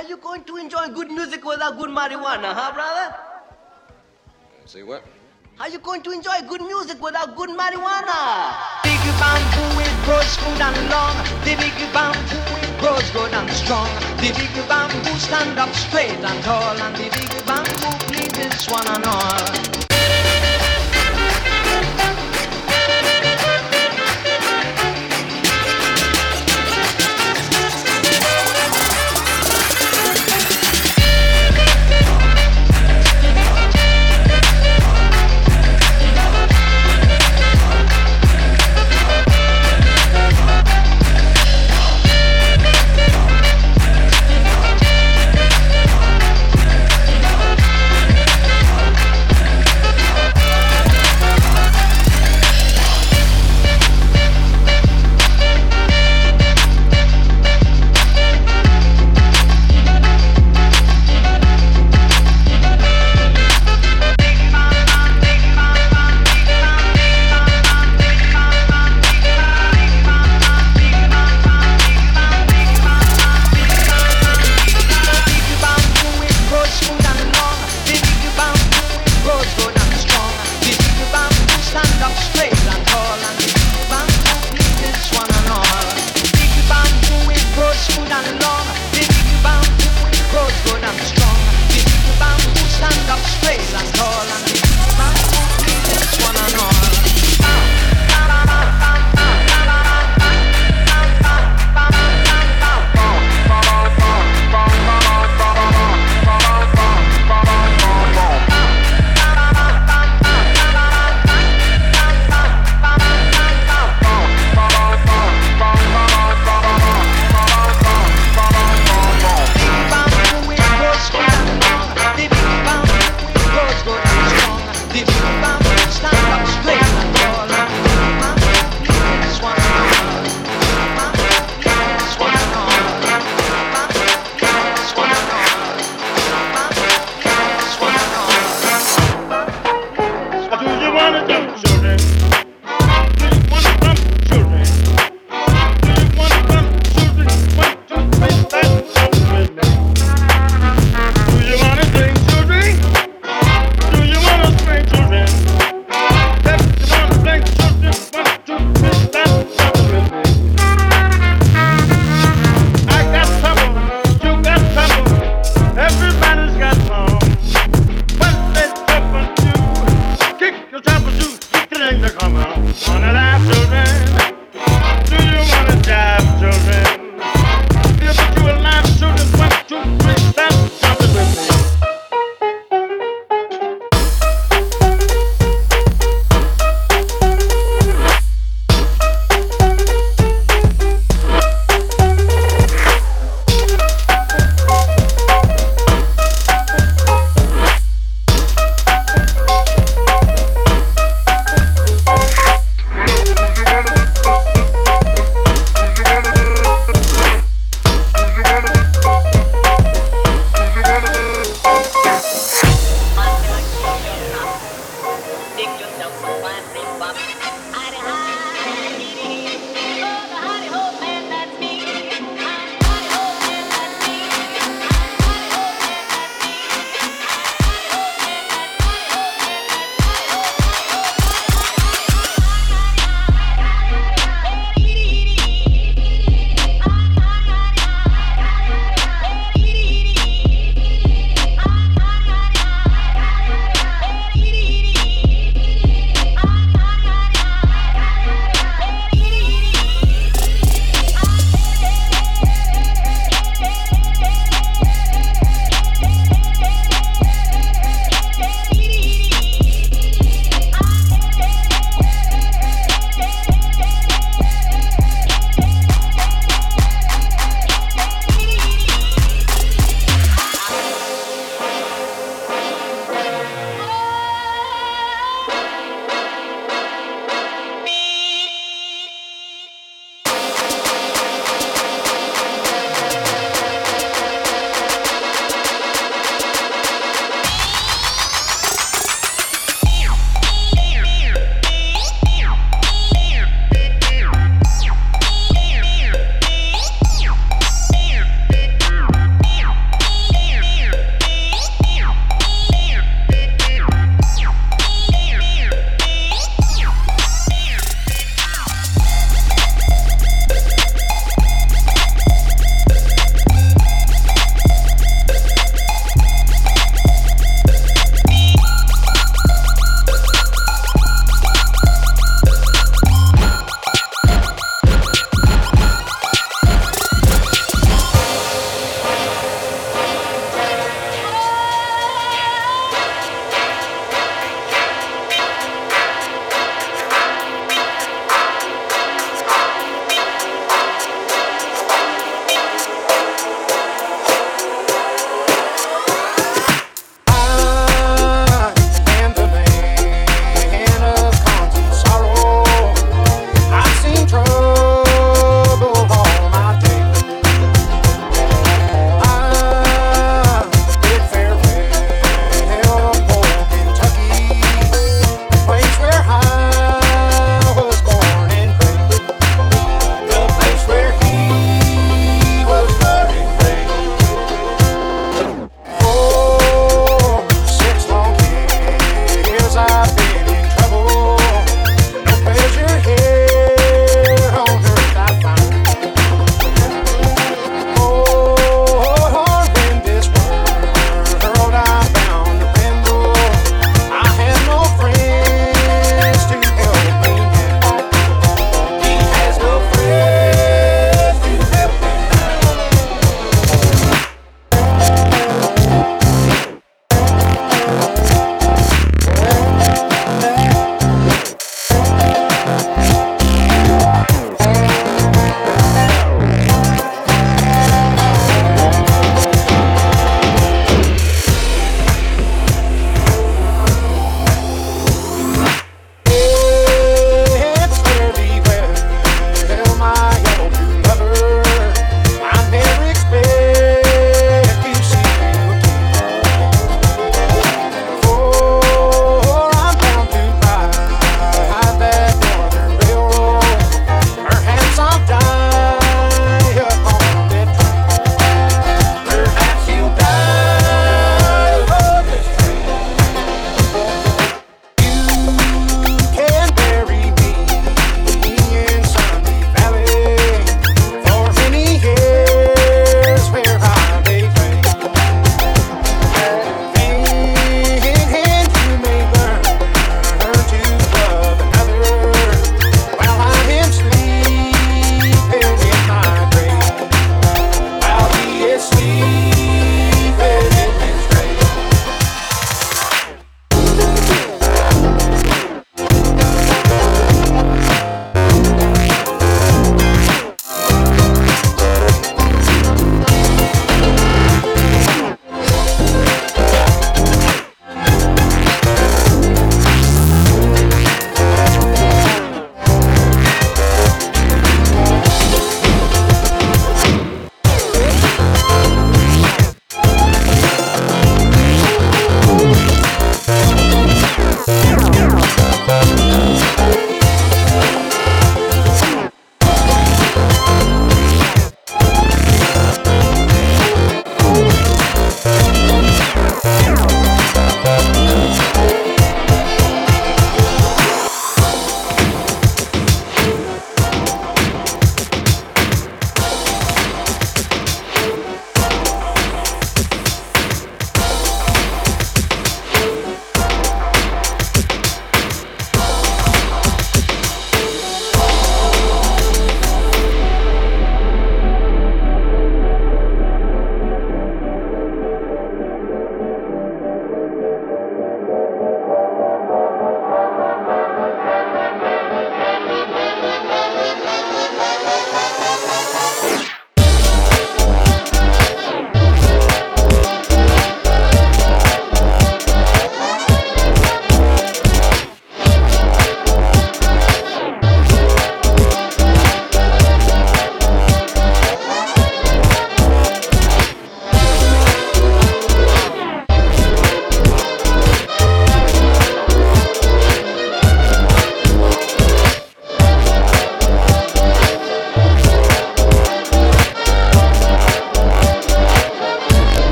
Are you going to enjoy good music without good marijuana, huh, brother? Say what? How you going to enjoy good music without good marijuana? Big bamboo it grows good and long. The big bamboo it grows good and strong. The big bamboo stand up straight and tall, and the big bamboo pleases one and all.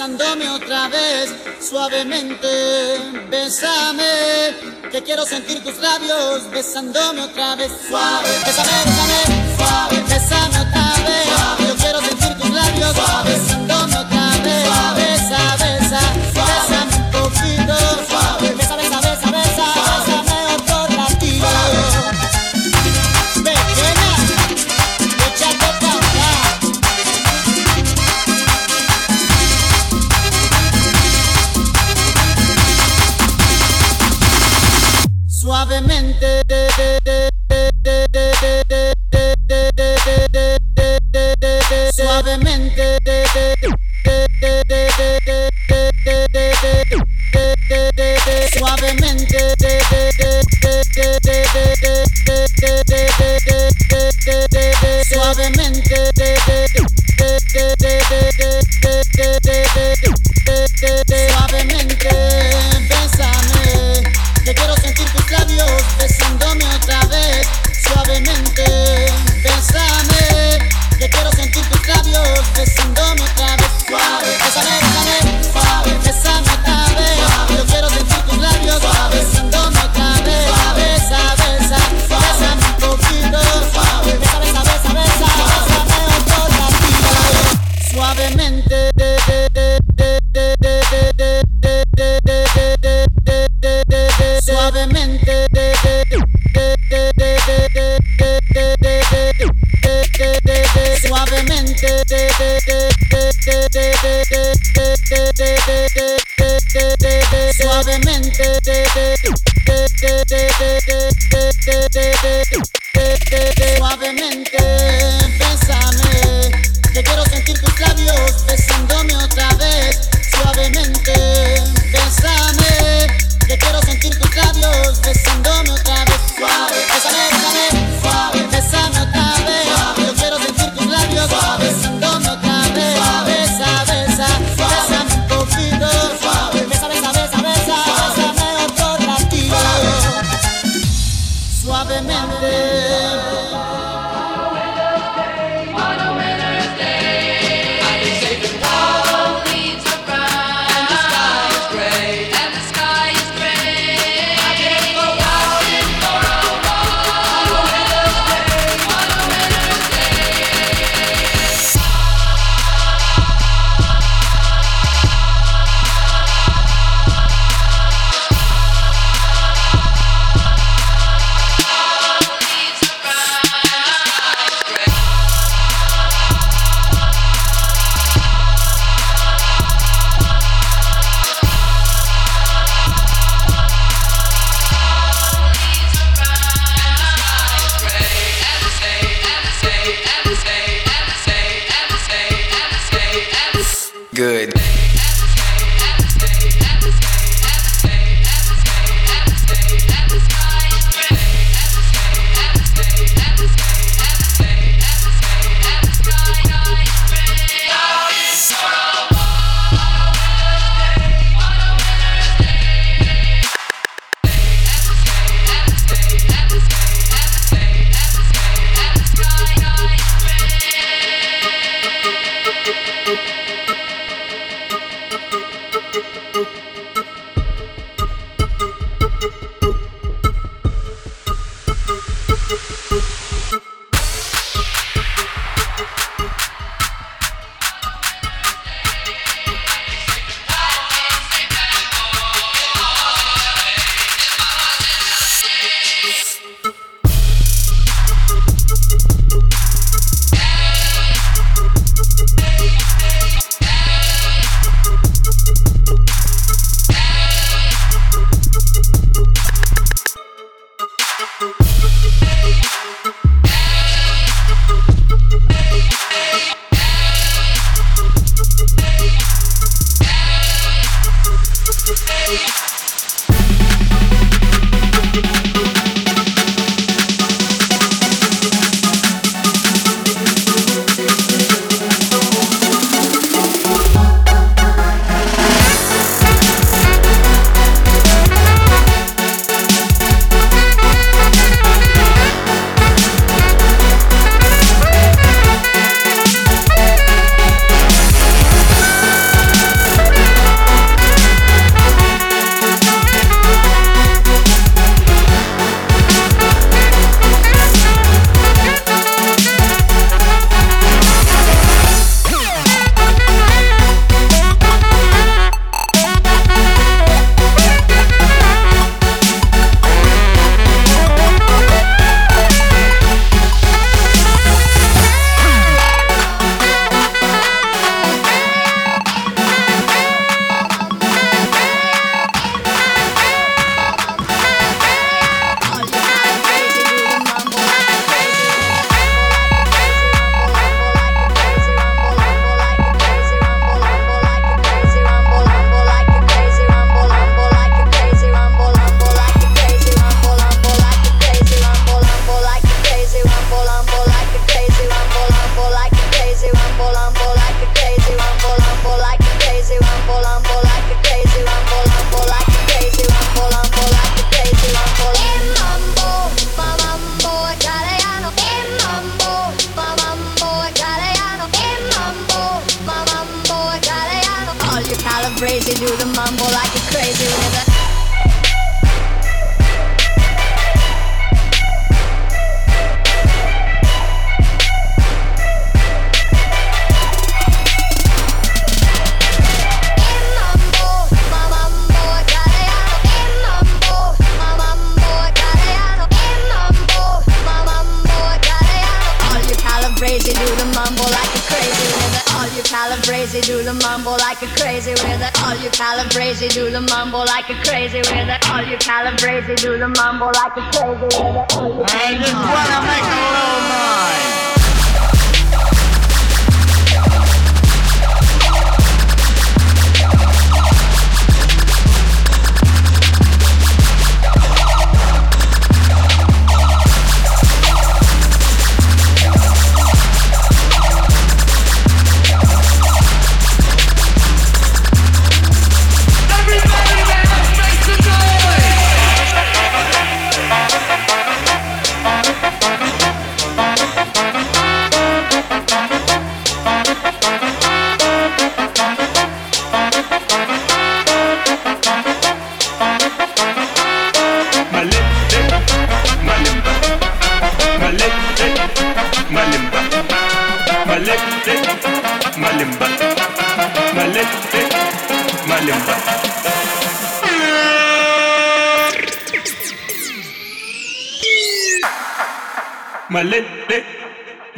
besándome otra vez suavemente. Bésame, que quiero sentir tus labios besándome otra vez suave. Bésame, bésame, suave. Bésame otra vez. Suave. Yo quiero sentir tus labios suaves.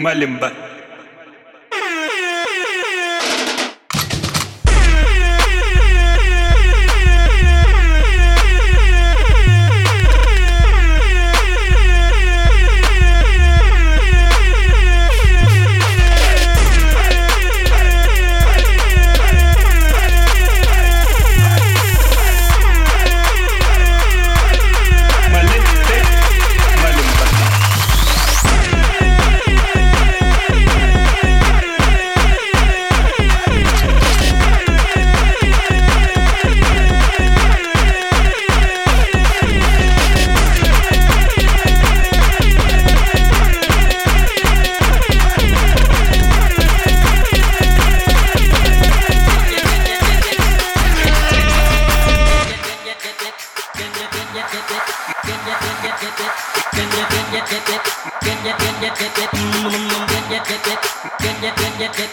Malimba. Get